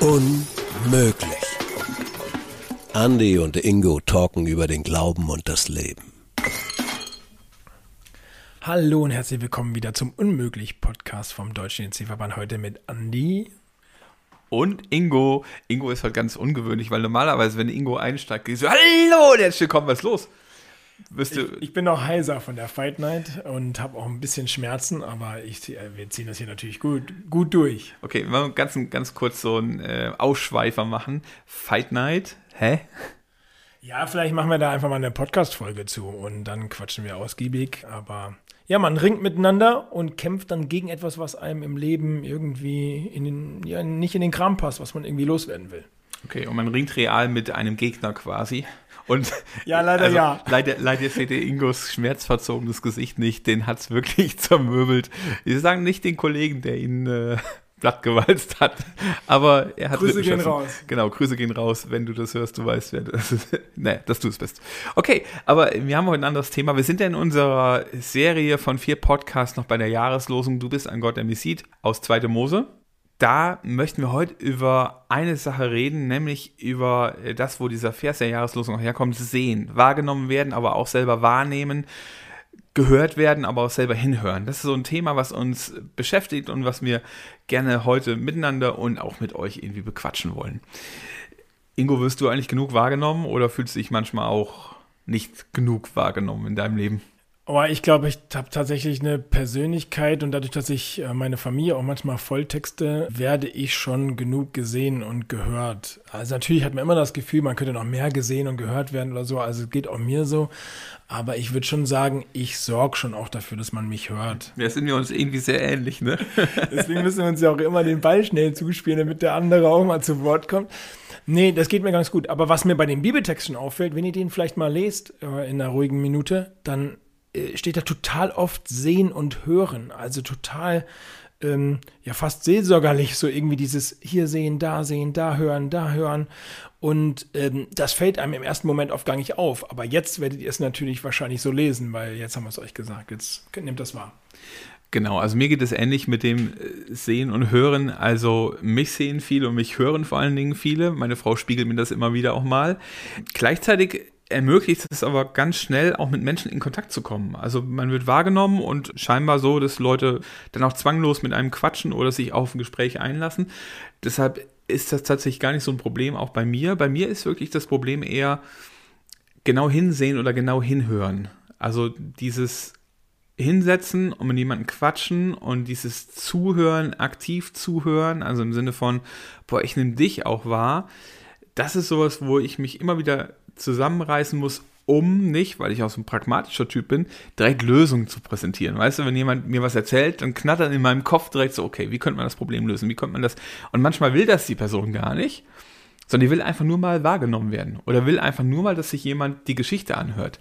Unmöglich. Andy und Ingo talken über den Glauben und das Leben. Hallo und herzlich willkommen wieder zum Unmöglich-Podcast vom Deutschen EC-Verband. Heute mit Andy. Und Ingo. Ingo ist halt ganz ungewöhnlich, weil normalerweise, wenn Ingo einsteigt, geht so, hallo, und herzlich willkommen, was ist los? Ich, ich bin noch heiser von der Fight Night und habe auch ein bisschen Schmerzen, aber ich, wir ziehen das hier natürlich gut, gut durch. Okay, wir wollen ganz, ganz kurz so einen äh, Ausschweifer machen. Fight Night, hä? Ja, vielleicht machen wir da einfach mal eine Podcast-Folge zu und dann quatschen wir ausgiebig. Aber ja, man ringt miteinander und kämpft dann gegen etwas, was einem im Leben irgendwie in den, ja, nicht in den Kram passt, was man irgendwie loswerden will. Okay, und man ringt real mit einem Gegner quasi. Und ja, leider also, ja. Leider, leider seht ihr Ingos schmerzverzogenes Gesicht nicht. Den hat es wirklich zermöbelt. Wir sagen nicht den Kollegen, der ihn äh, plattgewalzt hat. Aber er hat Grüße gehen raus. Genau, Grüße gehen raus. Wenn du das hörst, du weißt, wer das ist. nee, dass du es bist. Okay, aber wir haben heute ein anderes Thema. Wir sind ja in unserer Serie von vier Podcasts noch bei der Jahreslosung Du bist ein Gott, der mich sieht, aus 2. Mose da möchten wir heute über eine Sache reden, nämlich über das, wo dieser Vers der Jahreslosung herkommt, sehen, wahrgenommen werden, aber auch selber wahrnehmen, gehört werden, aber auch selber hinhören. Das ist so ein Thema, was uns beschäftigt und was wir gerne heute miteinander und auch mit euch irgendwie bequatschen wollen. Ingo, wirst du eigentlich genug wahrgenommen oder fühlst du dich manchmal auch nicht genug wahrgenommen in deinem Leben? Aber ich glaube, ich habe tatsächlich eine Persönlichkeit und dadurch, dass ich äh, meine Familie auch manchmal volltexte, werde ich schon genug gesehen und gehört. Also natürlich hat man immer das Gefühl, man könnte noch mehr gesehen und gehört werden oder so. Also es geht auch mir so. Aber ich würde schon sagen, ich sorge schon auch dafür, dass man mich hört. Ja, sind wir uns irgendwie sehr ähnlich, ne? Deswegen müssen wir uns ja auch immer den Ball schnell zuspielen, damit der andere auch mal zu Wort kommt. Nee, das geht mir ganz gut. Aber was mir bei den Bibeltexten auffällt, wenn ihr den vielleicht mal lest äh, in einer ruhigen Minute, dann steht da total oft sehen und hören. Also total, ähm, ja, fast seelsorgerlich, so irgendwie dieses hier sehen, da sehen, da hören, da hören. Und ähm, das fällt einem im ersten Moment oft gar nicht auf. Aber jetzt werdet ihr es natürlich wahrscheinlich so lesen, weil jetzt haben wir es euch gesagt. Jetzt nehmt das wahr. Genau, also mir geht es ähnlich mit dem äh, Sehen und Hören. Also mich sehen viele und mich hören vor allen Dingen viele. Meine Frau spiegelt mir das immer wieder auch mal. Gleichzeitig ermöglicht es aber ganz schnell auch mit Menschen in Kontakt zu kommen. Also man wird wahrgenommen und scheinbar so, dass Leute dann auch zwanglos mit einem quatschen oder sich auf ein Gespräch einlassen. Deshalb ist das tatsächlich gar nicht so ein Problem auch bei mir. Bei mir ist wirklich das Problem eher genau hinsehen oder genau hinhören. Also dieses hinsetzen und mit jemandem quatschen und dieses Zuhören, aktiv zuhören, also im Sinne von, boah, ich nehme dich auch wahr. Das ist sowas, wo ich mich immer wieder zusammenreißen muss, um nicht, weil ich auch so ein pragmatischer Typ bin, direkt Lösungen zu präsentieren. Weißt du, wenn jemand mir was erzählt, dann knattert in meinem Kopf direkt so, okay, wie könnte man das Problem lösen? Wie könnte man das? Und manchmal will das die Person gar nicht, sondern die will einfach nur mal wahrgenommen werden oder will einfach nur mal, dass sich jemand die Geschichte anhört.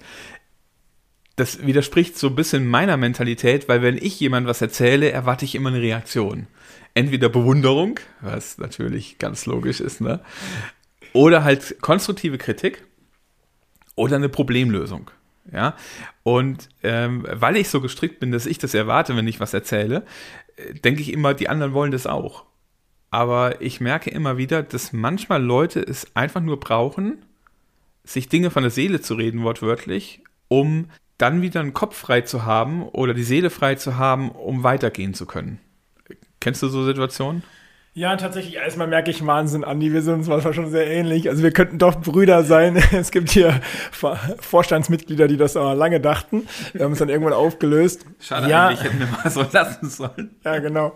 Das widerspricht so ein bisschen meiner Mentalität, weil wenn ich jemand was erzähle, erwarte ich immer eine Reaktion. Entweder Bewunderung, was natürlich ganz logisch ist, ne? Oder halt konstruktive Kritik oder eine Problemlösung. Ja, und ähm, weil ich so gestrickt bin, dass ich das erwarte, wenn ich was erzähle, äh, denke ich immer, die anderen wollen das auch. Aber ich merke immer wieder, dass manchmal Leute es einfach nur brauchen, sich Dinge von der Seele zu reden, wortwörtlich, um dann wieder einen Kopf frei zu haben oder die Seele frei zu haben, um weitergehen zu können. Kennst du so Situationen? Ja, tatsächlich, erstmal merke ich Wahnsinn, Andi, wir sind uns manchmal schon sehr ähnlich. Also wir könnten doch Brüder sein. Es gibt hier Vorstandsmitglieder, die das aber lange dachten. Wir haben es dann irgendwann aufgelöst. Schade ja. eigentlich, hätten wir mal so lassen sollen. Ja, genau.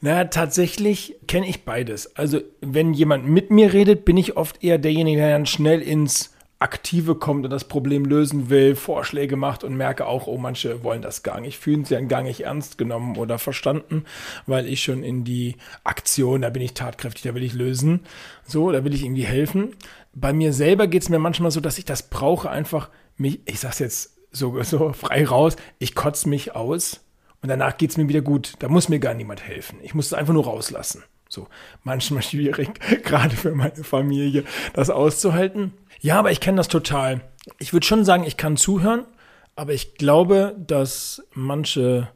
Naja, tatsächlich kenne ich beides. Also wenn jemand mit mir redet, bin ich oft eher derjenige, der dann schnell ins Aktive kommt und das Problem lösen will, Vorschläge macht und merke auch, oh, manche wollen das gar nicht, fühlen sich dann gar nicht ernst genommen oder verstanden, weil ich schon in die Aktion, da bin ich tatkräftig, da will ich lösen, so, da will ich irgendwie helfen. Bei mir selber geht es mir manchmal so, dass ich das brauche, einfach mich, ich sag's jetzt so, so frei raus, ich kotze mich aus und danach geht es mir wieder gut. Da muss mir gar niemand helfen. Ich muss es einfach nur rauslassen. So, manchmal schwierig, gerade für meine Familie, das auszuhalten. Ja, aber ich kenne das total. Ich würde schon sagen, ich kann zuhören, aber ich glaube, dass manche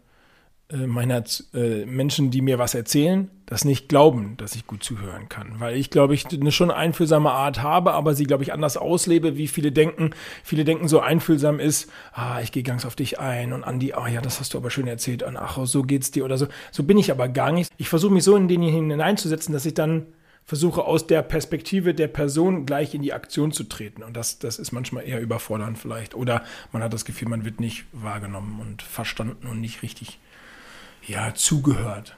meiner äh, Menschen, die mir was erzählen, das nicht glauben, dass ich gut zuhören kann. Weil ich, glaube ich, eine schon einfühlsame Art habe, aber sie, glaube ich, anders auslebe, wie viele denken. Viele denken, so einfühlsam ist, ah, ich gehe ganz auf dich ein und an die, ah ja, das hast du aber schön erzählt und ach, so geht's dir oder so. So bin ich aber gar nicht. Ich versuche mich so in den hineinzusetzen, dass ich dann versuche aus der Perspektive der Person gleich in die Aktion zu treten. Und das, das ist manchmal eher überfordernd vielleicht. Oder man hat das Gefühl, man wird nicht wahrgenommen und verstanden und nicht richtig ja, zugehört.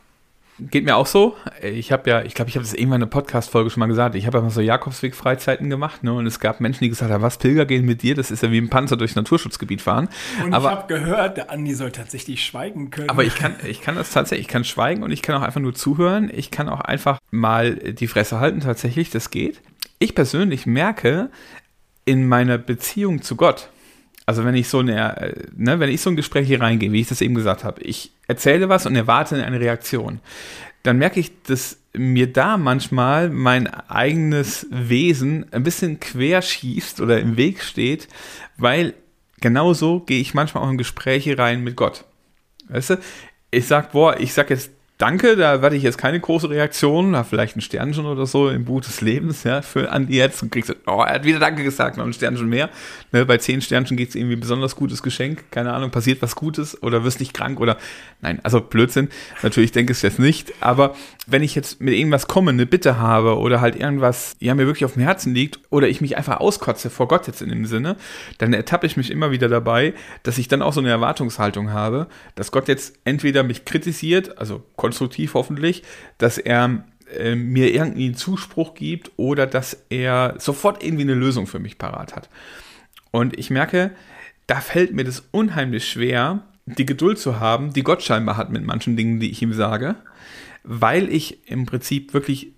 Geht mir auch so. Ich habe ja, ich glaube, ich habe das irgendwann in einer Podcast-Folge schon mal gesagt. Ich habe ja mal so Jakobsweg-Freizeiten gemacht, ne? Und es gab Menschen, die gesagt haben, was Pilger gehen mit dir? Das ist ja wie ein Panzer durchs Naturschutzgebiet fahren. Und aber, ich habe gehört, der Andi soll tatsächlich schweigen können. Aber ich kann, ich kann das tatsächlich, ich kann schweigen und ich kann auch einfach nur zuhören. Ich kann auch einfach mal die Fresse halten, tatsächlich, das geht. Ich persönlich merke in meiner Beziehung zu Gott, also wenn ich so eine, äh, ne, wenn ich so ein Gespräch hier reingehe, wie ich das eben gesagt habe, ich erzähle was und erwarte eine Reaktion, dann merke ich, dass mir da manchmal mein eigenes Wesen ein bisschen querschießt oder im Weg steht, weil genauso gehe ich manchmal auch in Gespräche rein mit Gott. Weißt du, ich sag, boah, ich sag jetzt danke, da werde ich jetzt keine große Reaktion, da vielleicht ein Sternchen oder so im Buch des Lebens, ja, für Andi jetzt. Und kriegst du, oh, er hat wieder Danke gesagt, noch ein Sternchen mehr. Ne, bei zehn Sternchen geht es irgendwie ein besonders gutes Geschenk, keine Ahnung, passiert was Gutes oder wirst nicht krank oder, nein, also Blödsinn, natürlich denke ich es jetzt nicht, aber wenn ich jetzt mit irgendwas komme, eine Bitte habe oder halt irgendwas, ja, mir wirklich auf dem Herzen liegt oder ich mich einfach auskotze vor Gott jetzt in dem Sinne, dann ertappe ich mich immer wieder dabei, dass ich dann auch so eine Erwartungshaltung habe, dass Gott jetzt entweder mich kritisiert, also konstruktiv hoffentlich, dass er äh, mir irgendwie einen Zuspruch gibt oder dass er sofort irgendwie eine Lösung für mich parat hat. Und ich merke, da fällt mir das unheimlich schwer, die Geduld zu haben, die Gott scheinbar hat mit manchen Dingen, die ich ihm sage, weil ich im Prinzip wirklich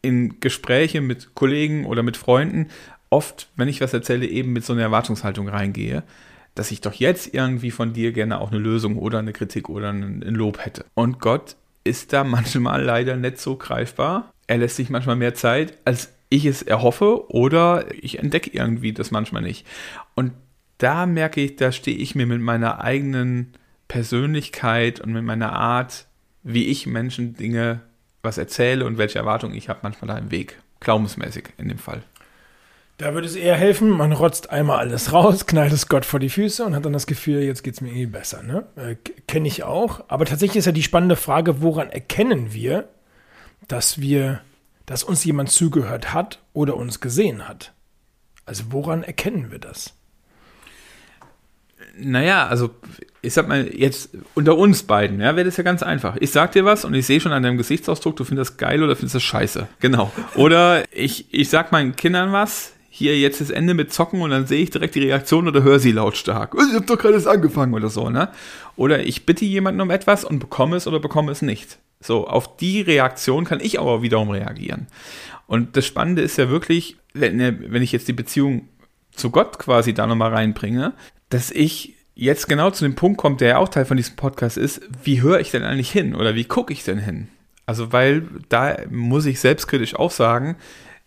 in Gespräche mit Kollegen oder mit Freunden oft, wenn ich was erzähle, eben mit so einer Erwartungshaltung reingehe dass ich doch jetzt irgendwie von dir gerne auch eine Lösung oder eine Kritik oder ein, Lob hätte. Und Gott ist da manchmal leider nicht so greifbar. Er lässt sich manchmal mehr Zeit, als ich es erhoffe oder ich entdecke irgendwie das manchmal nicht. Und da merke ich, da stehe ich mir mit meiner eigenen Persönlichkeit und mit meiner Art, wie ich Menschen Dinge was erzähle und welche Erwartungen ich habe, manchmal da im Weg. Glaubensmäßig in dem Fall. Da würde es eher helfen, man rotzt einmal alles raus, knallt es Gott vor die Füße und hat dann das Gefühl, jetzt geht es mir irgendwie besser. Ne? Äh, Kenne ich auch. Aber tatsächlich ist ja die spannende Frage, woran erkennen wir, dass wir, dass uns jemand zugehört hat oder uns gesehen hat? Also woran erkennen wir das? Naja, also ich sag mal, jetzt unter uns beiden, ja, wäre das ja ganz einfach. Ich sag dir was und ich sehe schon an deinem Gesichtsausdruck, du findest das geil oder findest das scheiße. Genau. Oder ich, ich sag meinen Kindern was, hier jetzt das Ende mit Zocken und dann sehe ich direkt die Reaktion oder höre sie lautstark. Ich habe doch gerade erst angefangen oder so, ne? Oder ich bitte jemanden um etwas und bekomme es oder bekomme es nicht. So, auf die Reaktion kann ich aber wiederum reagieren. Und das Spannende ist ja wirklich, wenn, wenn ich jetzt die Beziehung zu Gott quasi da nochmal reinbringe, dass ich jetzt genau zu dem Punkt komme, der ja auch Teil von diesem Podcast ist, wie höre ich denn eigentlich hin oder wie gucke ich denn hin? Also, weil da muss ich selbstkritisch auch sagen,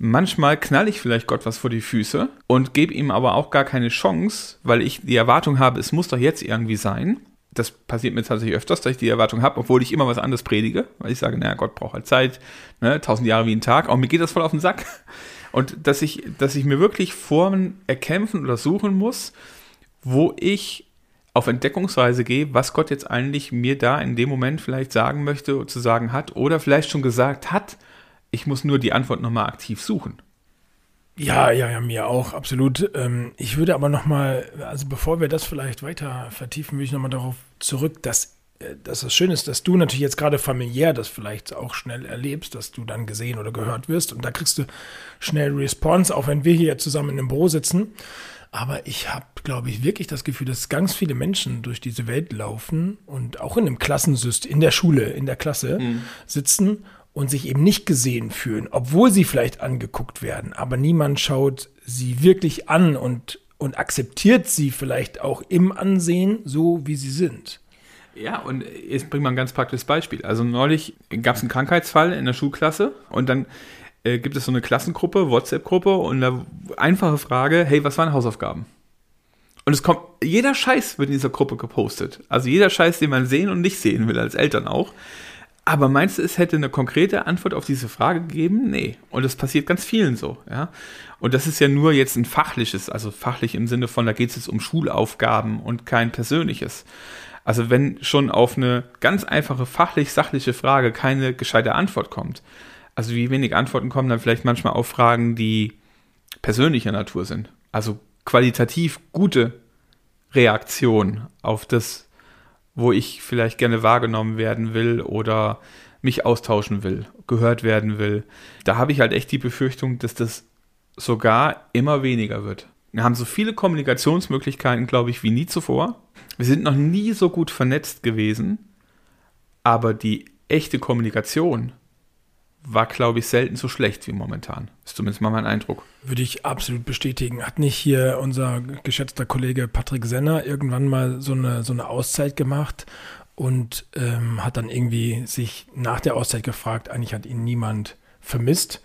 Manchmal knall ich vielleicht Gott was vor die Füße und gebe ihm aber auch gar keine Chance, weil ich die Erwartung habe, es muss doch jetzt irgendwie sein. Das passiert mir tatsächlich öfters, dass ich die Erwartung habe, obwohl ich immer was anderes predige, weil ich sage, naja, Gott braucht halt Zeit, ne, tausend Jahre wie ein Tag, auch mir geht das voll auf den Sack. Und dass ich, dass ich mir wirklich Formen erkämpfen oder suchen muss, wo ich auf Entdeckungsreise gehe, was Gott jetzt eigentlich mir da in dem Moment vielleicht sagen möchte, zu sagen hat oder vielleicht schon gesagt hat ich muss nur die Antwort nochmal aktiv suchen. Ja, ja, ja, mir auch, absolut. Ähm, ich würde aber nochmal, also bevor wir das vielleicht weiter vertiefen, würde ich nochmal darauf zurück, dass, äh, dass das Schöne ist, dass du natürlich jetzt gerade familiär das vielleicht auch schnell erlebst, dass du dann gesehen oder gehört wirst und da kriegst du schnell Response, auch wenn wir hier zusammen in einem Büro sitzen. Aber ich habe, glaube ich, wirklich das Gefühl, dass ganz viele Menschen durch diese Welt laufen und auch in einem Klassensystem, in der Schule, in der Klasse mhm. sitzen und sich eben nicht gesehen fühlen, obwohl sie vielleicht angeguckt werden, aber niemand schaut sie wirklich an und, und akzeptiert sie vielleicht auch im Ansehen so, wie sie sind. Ja, und jetzt bringt man ein ganz praktisches Beispiel. Also neulich gab es einen Krankheitsfall in der Schulklasse und dann äh, gibt es so eine Klassengruppe, WhatsApp-Gruppe und eine einfache Frage, hey, was waren Hausaufgaben? Und es kommt, jeder Scheiß wird in dieser Gruppe gepostet. Also jeder Scheiß, den man sehen und nicht sehen will, als Eltern auch. Aber meinst du, es hätte eine konkrete Antwort auf diese Frage gegeben? Nee. Und das passiert ganz vielen so, ja. Und das ist ja nur jetzt ein fachliches, also fachlich im Sinne von, da geht es jetzt um Schulaufgaben und kein persönliches. Also wenn schon auf eine ganz einfache fachlich-sachliche Frage keine gescheite Antwort kommt, also wie wenig Antworten kommen dann vielleicht manchmal auf Fragen, die persönlicher Natur sind. Also qualitativ gute Reaktion auf das, wo ich vielleicht gerne wahrgenommen werden will oder mich austauschen will, gehört werden will. Da habe ich halt echt die Befürchtung, dass das sogar immer weniger wird. Wir haben so viele Kommunikationsmöglichkeiten, glaube ich, wie nie zuvor. Wir sind noch nie so gut vernetzt gewesen, aber die echte Kommunikation war, glaube ich, selten so schlecht wie momentan. Ist zumindest mal mein Eindruck. Würde ich absolut bestätigen. Hat nicht hier unser geschätzter Kollege Patrick Senner irgendwann mal so eine, so eine Auszeit gemacht und ähm, hat dann irgendwie sich nach der Auszeit gefragt, eigentlich hat ihn niemand vermisst.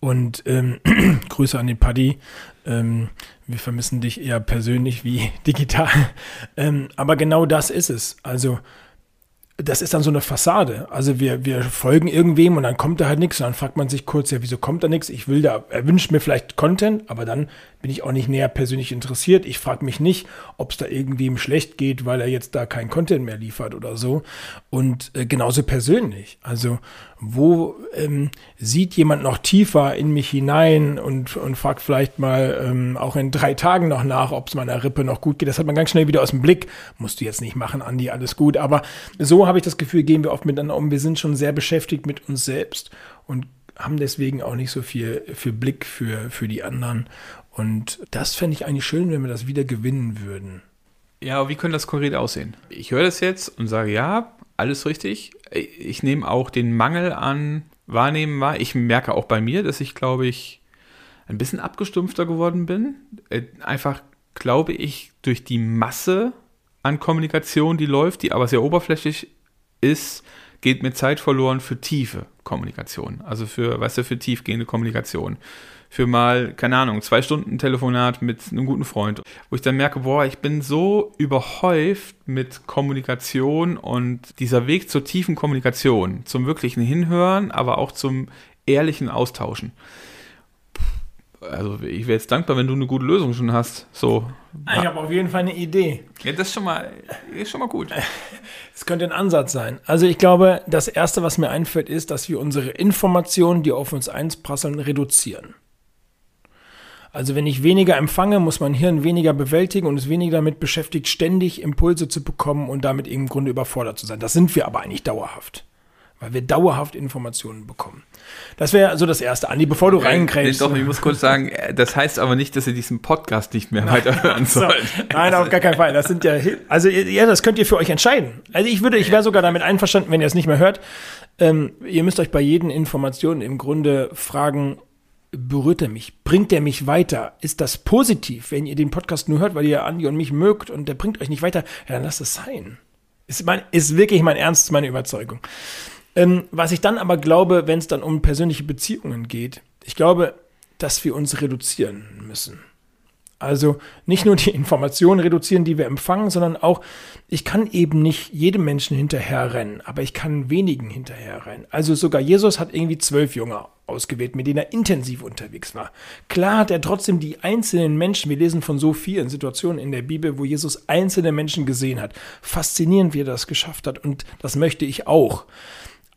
Und ähm, Grüße an den Paddy. Ähm, wir vermissen dich eher persönlich wie digital. Ähm, aber genau das ist es. Also das ist dann so eine Fassade. Also wir, wir folgen irgendwem und dann kommt da halt nichts. Und dann fragt man sich kurz, ja, wieso kommt da nichts? Ich will da, er wünscht mir vielleicht Content, aber dann bin ich auch nicht näher persönlich interessiert. Ich frage mich nicht, ob es da irgendwem schlecht geht, weil er jetzt da kein Content mehr liefert oder so. Und äh, genauso persönlich. Also wo ähm, sieht jemand noch tiefer in mich hinein und, und fragt vielleicht mal ähm, auch in drei Tagen noch nach, ob es meiner Rippe noch gut geht. Das hat man ganz schnell wieder aus dem Blick. Musst du jetzt nicht machen, Andi, alles gut. Aber so habe ich das Gefühl, gehen wir oft miteinander um. Wir sind schon sehr beschäftigt mit uns selbst und haben deswegen auch nicht so viel für Blick für, für die anderen. Und das fände ich eigentlich schön, wenn wir das wieder gewinnen würden. Ja, aber wie könnte das konkret aussehen? Ich höre das jetzt und sage, ja, alles richtig. Ich nehme auch den Mangel an Wahrnehmen wahr. Ich merke auch bei mir, dass ich, glaube ich, ein bisschen abgestumpfter geworden bin. Äh, einfach, glaube ich, durch die Masse an Kommunikation, die läuft, die aber sehr oberflächlich ist, geht mir Zeit verloren für tiefe Kommunikation. Also für, weißt du, für tiefgehende Kommunikation. Für mal, keine Ahnung, zwei Stunden Telefonat mit einem guten Freund, wo ich dann merke, boah, ich bin so überhäuft mit Kommunikation und dieser Weg zur tiefen Kommunikation, zum wirklichen Hinhören, aber auch zum ehrlichen Austauschen also ich wäre jetzt dankbar, wenn du eine gute Lösung schon hast. So. Ich habe auf jeden Fall eine Idee. Ja, das ist schon mal, ist schon mal gut. Es könnte ein Ansatz sein. Also ich glaube, das Erste, was mir einfällt, ist, dass wir unsere Informationen, die auf uns einprasseln, reduzieren. Also wenn ich weniger empfange, muss mein Hirn weniger bewältigen und ist weniger damit beschäftigt, ständig Impulse zu bekommen und damit im Grunde überfordert zu sein. Das sind wir aber eigentlich dauerhaft weil wir dauerhaft Informationen bekommen. Das wäre so das Erste. Andi, bevor du reinkrämst. Doch, ich muss kurz sagen, äh, das heißt aber nicht, dass ihr diesen Podcast nicht mehr weiterhören sollt. So. Nein, auf gar keinen Fall. Das sind ja, also ja, das könnt ihr für euch entscheiden. Also ich würde, ich wäre sogar damit einverstanden, wenn ihr es nicht mehr hört. Ähm, ihr müsst euch bei jeden Informationen im Grunde fragen, berührt er mich? Bringt er mich weiter? Ist das positiv, wenn ihr den Podcast nur hört, weil ihr Andi und mich mögt und der bringt euch nicht weiter? Ja, dann lasst es sein. Ist, mein, ist wirklich mein Ernst, meine Überzeugung. Ähm, was ich dann aber glaube, wenn es dann um persönliche Beziehungen geht, ich glaube, dass wir uns reduzieren müssen. Also nicht nur die Informationen reduzieren, die wir empfangen, sondern auch, ich kann eben nicht jedem Menschen hinterherrennen, aber ich kann wenigen hinterherrennen. Also sogar Jesus hat irgendwie zwölf Jünger ausgewählt, mit denen er intensiv unterwegs war. Klar hat er trotzdem die einzelnen Menschen, wir lesen von so vielen Situationen in der Bibel, wo Jesus einzelne Menschen gesehen hat. Faszinierend, wie er das geschafft hat und das möchte ich auch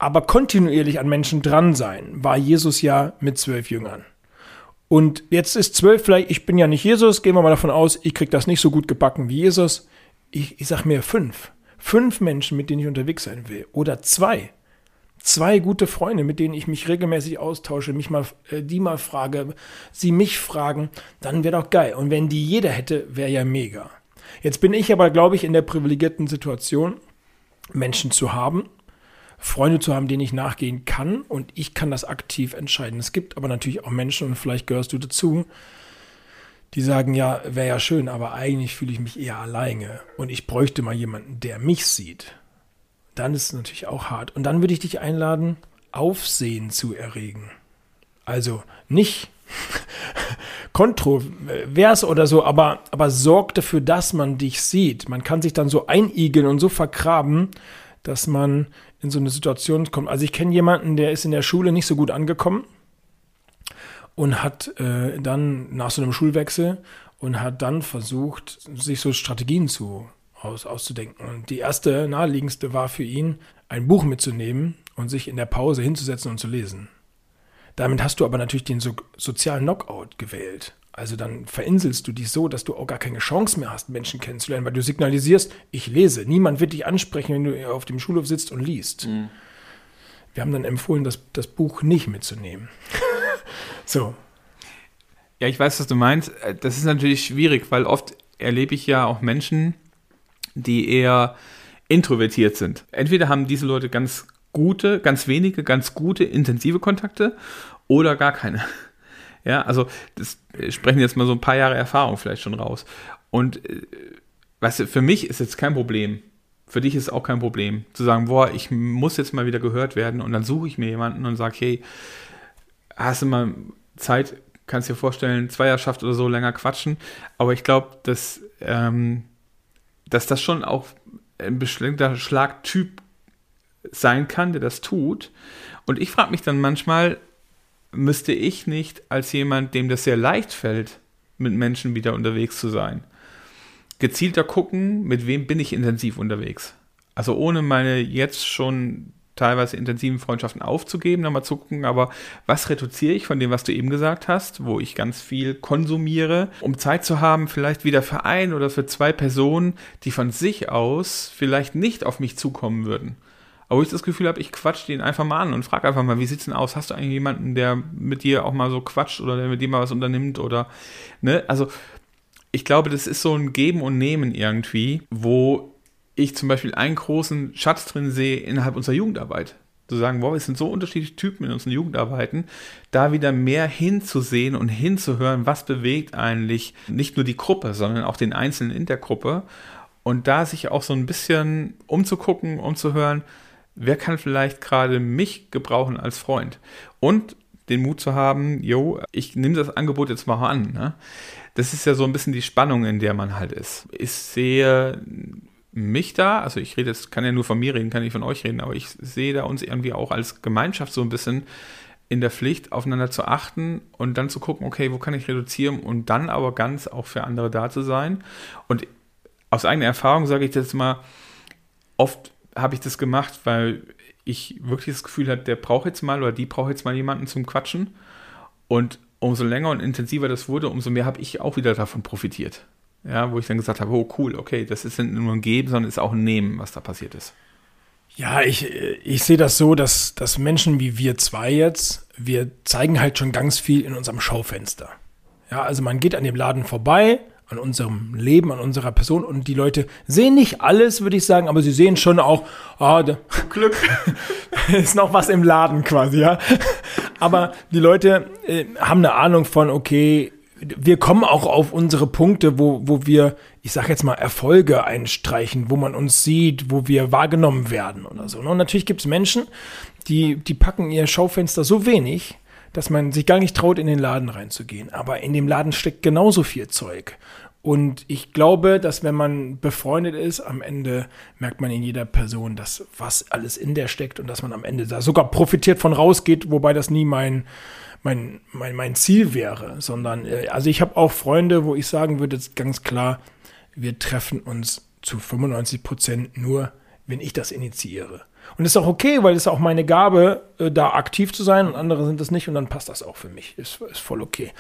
aber kontinuierlich an Menschen dran sein, war Jesus ja mit zwölf Jüngern. Und jetzt ist zwölf vielleicht, ich bin ja nicht Jesus, gehen wir mal davon aus, ich krieg das nicht so gut gebacken wie Jesus. Ich, ich sag mir fünf. Fünf Menschen, mit denen ich unterwegs sein will. Oder zwei. Zwei gute Freunde, mit denen ich mich regelmäßig austausche, mich mal, äh, die mal frage, sie mich fragen, dann wäre doch geil. Und wenn die jeder hätte, wäre ja mega. Jetzt bin ich aber, glaube ich, in der privilegierten Situation, Menschen zu haben, Freunde zu haben, denen ich nachgehen kann und ich kann das aktiv entscheiden. Es gibt aber natürlich auch Menschen, und vielleicht gehörst du dazu, die sagen, ja, wäre ja schön, aber eigentlich fühle ich mich eher alleine und ich bräuchte mal jemanden, der mich sieht. Dann ist es natürlich auch hart. Und dann würde ich dich einladen, Aufsehen zu erregen. Also nicht kontrovers oder so, aber, aber sorgt dafür, dass man dich sieht. Man kann sich dann so einigeln und so vergraben, dass man in so eine Situation kommt. Also ich kenne jemanden, der ist in der Schule nicht so gut angekommen und hat äh, dann nach so einem Schulwechsel und hat dann versucht, sich so Strategien zu, aus, auszudenken. Und die erste, naheliegendste war für ihn, ein Buch mitzunehmen und sich in der Pause hinzusetzen und zu lesen. Damit hast du aber natürlich den so, sozialen Knockout gewählt. Also dann verinselst du dich so, dass du auch gar keine Chance mehr hast, Menschen kennenzulernen, weil du signalisierst, ich lese. Niemand wird dich ansprechen, wenn du auf dem Schulhof sitzt und liest. Mhm. Wir haben dann empfohlen, das, das Buch nicht mitzunehmen. so. Ja, ich weiß, was du meinst. Das ist natürlich schwierig, weil oft erlebe ich ja auch Menschen, die eher introvertiert sind. Entweder haben diese Leute ganz gute, ganz wenige, ganz gute, intensive Kontakte oder gar keine. Ja, also das sprechen jetzt mal so ein paar Jahre Erfahrung vielleicht schon raus. Und äh, weißt du, für mich ist jetzt kein Problem. Für dich ist auch kein Problem, zu sagen, boah, ich muss jetzt mal wieder gehört werden und dann suche ich mir jemanden und sage, hey, hast du mal Zeit, kannst dir vorstellen, Zweierschaft oder so länger quatschen. Aber ich glaube, dass, ähm, dass das schon auch ein bestimmter Schlagtyp sein kann, der das tut. Und ich frage mich dann manchmal, müsste ich nicht als jemand, dem das sehr leicht fällt, mit Menschen wieder unterwegs zu sein, gezielter gucken, mit wem bin ich intensiv unterwegs. Also ohne meine jetzt schon teilweise intensiven Freundschaften aufzugeben, dann mal zu gucken, aber was reduziere ich von dem, was du eben gesagt hast, wo ich ganz viel konsumiere, um Zeit zu haben, vielleicht wieder für ein oder für zwei Personen, die von sich aus vielleicht nicht auf mich zukommen würden. Aber wo ich das Gefühl habe, ich quatsch den einfach mal an und frage einfach mal, wie sieht's denn aus? Hast du eigentlich jemanden, der mit dir auch mal so quatscht oder der mit dir mal was unternimmt oder, ne? Also, ich glaube, das ist so ein Geben und Nehmen irgendwie, wo ich zum Beispiel einen großen Schatz drin sehe innerhalb unserer Jugendarbeit. Zu sagen, wow, es sind so unterschiedliche Typen in unseren Jugendarbeiten, da wieder mehr hinzusehen und hinzuhören, was bewegt eigentlich nicht nur die Gruppe, sondern auch den Einzelnen in der Gruppe. Und da sich auch so ein bisschen umzugucken, umzuhören, wer kann vielleicht gerade mich gebrauchen als Freund? Und den Mut zu haben, jo, ich nehme das Angebot jetzt mal an. Ne? Das ist ja so ein bisschen die Spannung, in der man halt ist. Ich sehe mich da, also ich rede jetzt, kann ja nur von mir reden, kann nicht von euch reden, aber ich sehe da uns irgendwie auch als Gemeinschaft so ein bisschen in der Pflicht, aufeinander zu achten und dann zu gucken, okay, wo kann ich reduzieren und dann aber ganz auch für andere da zu sein. Und aus eigener Erfahrung sage ich jetzt mal, oft habe ich das gemacht, weil ich wirklich das Gefühl hatte, der braucht jetzt mal oder die braucht jetzt mal jemanden zum Quatschen. Und umso länger und intensiver das wurde, umso mehr habe ich auch wieder davon profitiert. Ja, wo ich dann gesagt habe, oh cool, okay, das ist nicht nur ein Geben, sondern ist auch ein Nehmen, was da passiert ist. Ja, ich, ich sehe das so, dass, dass Menschen wie wir zwei jetzt, wir zeigen halt schon ganz viel in unserem Schaufenster. Ja, also man geht an dem Laden vorbei, an unserem Leben, an unserer Person. Und die Leute sehen nicht alles, würde ich sagen, aber sie sehen schon auch, ah, oh, Glück, ist noch was im Laden quasi, ja. Aber die Leute äh, haben eine Ahnung von, okay, wir kommen auch auf unsere Punkte, wo, wo wir, ich sag jetzt mal, Erfolge einstreichen, wo man uns sieht, wo wir wahrgenommen werden oder so. Und natürlich gibt es Menschen, die, die packen ihr Schaufenster so wenig, dass man sich gar nicht traut, in den Laden reinzugehen. Aber in dem Laden steckt genauso viel Zeug. Und ich glaube, dass wenn man befreundet ist, am Ende merkt man in jeder Person, dass was alles in der steckt und dass man am Ende da sogar profitiert von rausgeht, wobei das nie mein, mein, mein, mein Ziel wäre, sondern, äh, also ich habe auch Freunde, wo ich sagen würde, ganz klar, wir treffen uns zu 95 Prozent nur, wenn ich das initiiere. Und ist auch okay, weil es ist auch meine Gabe, äh, da aktiv zu sein und andere sind es nicht und dann passt das auch für mich. Ist, ist voll okay.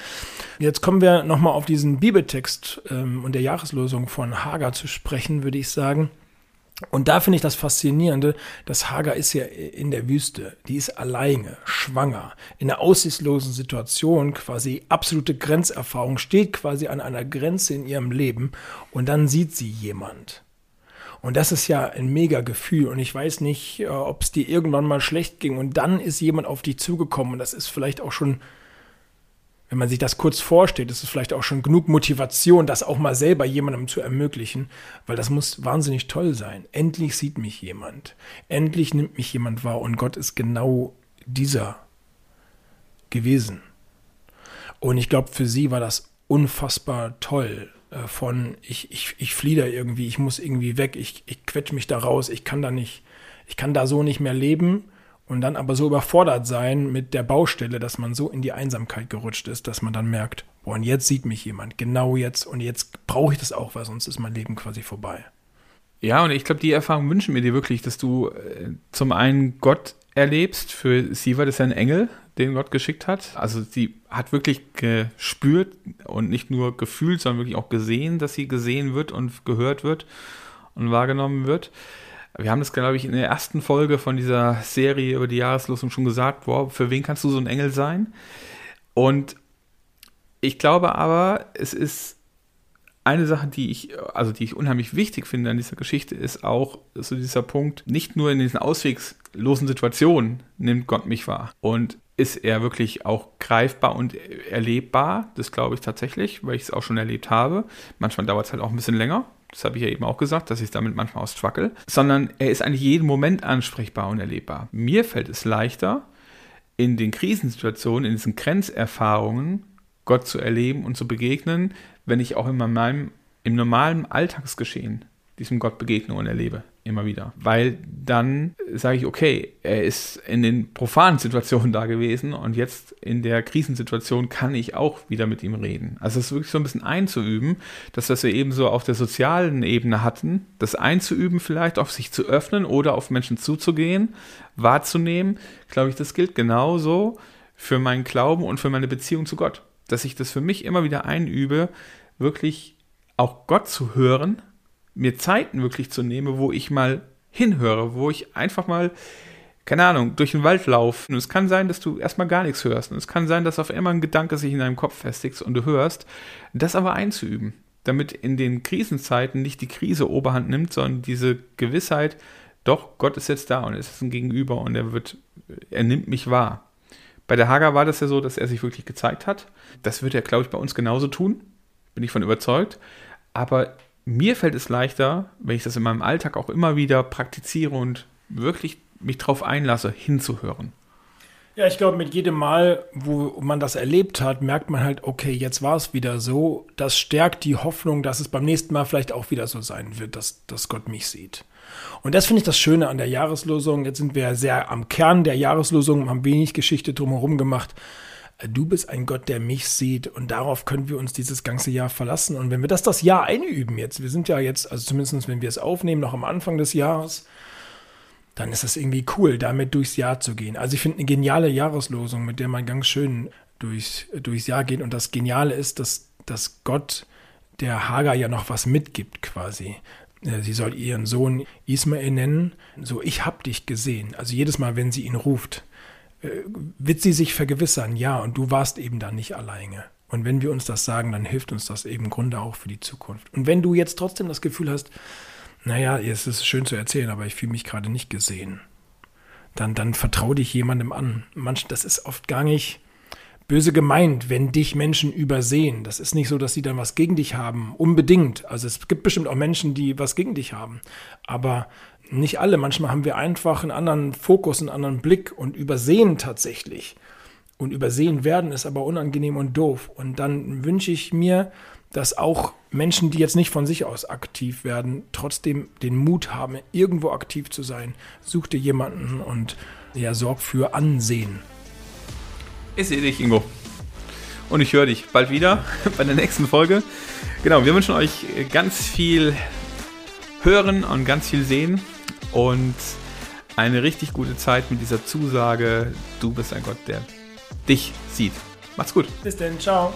Jetzt kommen wir nochmal auf diesen Bibeltext ähm, und der Jahreslosung von Hagar zu sprechen, würde ich sagen. Und da finde ich das Faszinierende, dass Hagar ist ja in der Wüste, die ist alleine, schwanger, in einer aussichtslosen Situation, quasi absolute Grenzerfahrung, steht quasi an einer Grenze in ihrem Leben und dann sieht sie jemand. Und das ist ja ein mega Gefühl. Und ich weiß nicht, äh, ob es dir irgendwann mal schlecht ging. Und dann ist jemand auf dich zugekommen. Und das ist vielleicht auch schon, wenn man sich das kurz vorstellt, ist es vielleicht auch schon genug Motivation, das auch mal selber jemandem zu ermöglichen. Weil das muss wahnsinnig toll sein. Endlich sieht mich jemand. Endlich nimmt mich jemand wahr. Und Gott ist genau dieser gewesen. Und ich glaube, für sie war das unfassbar toll. Äh, von ich, ich, ich fliehe da irgendwie, ich muss irgendwie weg, ich, ich quetsch mich da raus, ich kann da nicht, ich kann da so nicht mehr leben und dann aber so überfordert sein mit der Baustelle, dass man so in die Einsamkeit gerutscht ist, dass man dann merkt, boah, und jetzt sieht mich jemand, genau jetzt und jetzt brauche ich das auch, weil sonst ist mein Leben quasi vorbei. Ja, und ich glaube, die Erfahrung wünschen wir dir wirklich, dass du äh, zum einen Gott erlebst. Für sie war das ein Engel, den Gott geschickt hat. Also sie hat wirklich gespürt und nicht nur gefühlt, sondern wirklich auch gesehen, dass sie gesehen wird und gehört wird und wahrgenommen wird. Wir haben das, glaube ich, in der ersten Folge von dieser Serie über die Jahreslosung schon gesagt, wow, für wen kannst du so ein Engel sein? Und ich glaube aber, es ist eine Sache, die ich, also die ich unheimlich wichtig finde an dieser Geschichte, ist auch so dieser Punkt, nicht nur in diesen auswegslosen Situationen nimmt Gott mich wahr und ist er wirklich auch greifbar und erlebbar. Das glaube ich tatsächlich, weil ich es auch schon erlebt habe. Manchmal dauert es halt auch ein bisschen länger. Das habe ich ja eben auch gesagt, dass ich damit manchmal ausstruggle. Sondern er ist eigentlich jeden Moment ansprechbar und erlebbar. Mir fällt es leichter, in den Krisensituationen, in diesen Grenzerfahrungen Gott zu erleben und zu begegnen, wenn ich auch in meinem, im normalen Alltagsgeschehen diesem Gott begegne und erlebe, immer wieder. Weil dann sage ich, okay, er ist in den profanen Situationen da gewesen und jetzt in der Krisensituation kann ich auch wieder mit ihm reden. Also es ist wirklich so ein bisschen einzuüben, das, was wir eben so auf der sozialen Ebene hatten, das einzuüben vielleicht, auf sich zu öffnen oder auf Menschen zuzugehen, wahrzunehmen, glaube ich, das gilt genauso für meinen Glauben und für meine Beziehung zu Gott dass ich das für mich immer wieder einübe, wirklich auch Gott zu hören, mir Zeiten wirklich zu nehmen, wo ich mal hinhöre, wo ich einfach mal, keine Ahnung, durch den Wald laufe. Und es kann sein, dass du erstmal gar nichts hörst. Und es kann sein, dass auf einmal ein Gedanke sich in deinem Kopf festigt und du hörst. Das aber einzuüben, damit in den Krisenzeiten nicht die Krise Oberhand nimmt, sondern diese Gewissheit, doch, Gott ist jetzt da und es ist ein Gegenüber und er wird, er nimmt mich wahr. Bei der Hager war das ja so, dass er sich wirklich gezeigt hat. Das wird er, glaube ich, bei uns genauso tun. Bin ich von überzeugt. Aber mir fällt es leichter, wenn ich das in meinem Alltag auch immer wieder praktiziere und wirklich mich darauf einlasse, hinzuhören. Ja, ich glaube, mit jedem Mal, wo man das erlebt hat, merkt man halt, okay, jetzt war es wieder so. Das stärkt die Hoffnung, dass es beim nächsten Mal vielleicht auch wieder so sein wird, dass, dass Gott mich sieht. Und das finde ich das Schöne an der Jahreslosung. Jetzt sind wir sehr am Kern der Jahreslosung, haben wenig Geschichte drumherum gemacht. Du bist ein Gott, der mich sieht und darauf können wir uns dieses ganze Jahr verlassen. Und wenn wir das das Jahr einüben jetzt, wir sind ja jetzt, also zumindest wenn wir es aufnehmen, noch am Anfang des Jahres, dann ist das irgendwie cool, damit durchs Jahr zu gehen. Also ich finde eine geniale Jahreslosung, mit der man ganz schön durchs, durchs Jahr geht. Und das Geniale ist, dass, dass Gott der Hagar ja noch was mitgibt quasi. Äh, sie soll ihren Sohn Ismael nennen. So, ich hab dich gesehen. Also jedes Mal, wenn sie ihn ruft, wird sie sich vergewissern, ja, und du warst eben da nicht alleine. Und wenn wir uns das sagen, dann hilft uns das eben im Grunde auch für die Zukunft. Und wenn du jetzt trotzdem das Gefühl hast, naja, es ist schön zu erzählen, aber ich fühle mich gerade nicht gesehen, dann, dann vertraue dich jemandem an. Manch, das ist oft gar nicht böse gemeint, wenn dich Menschen übersehen. Das ist nicht so, dass sie dann was gegen dich haben, unbedingt. Also es gibt bestimmt auch Menschen, die was gegen dich haben. Aber nicht alle. Manchmal haben wir einfach einen anderen Fokus, einen anderen Blick und übersehen tatsächlich. Und übersehen werden ist aber unangenehm und doof. Und dann wünsche ich mir, dass auch Menschen, die jetzt nicht von sich aus aktiv werden, trotzdem den Mut haben, irgendwo aktiv zu sein. Such dir jemanden und ja, sorg für Ansehen. Ich sehe dich, Ingo. Und ich höre dich bald wieder bei der nächsten Folge. Genau, wir wünschen euch ganz viel Hören und ganz viel Sehen und eine richtig gute Zeit mit dieser Zusage, du bist ein Gott, der dich sieht. Macht's gut. Bis denn, ciao.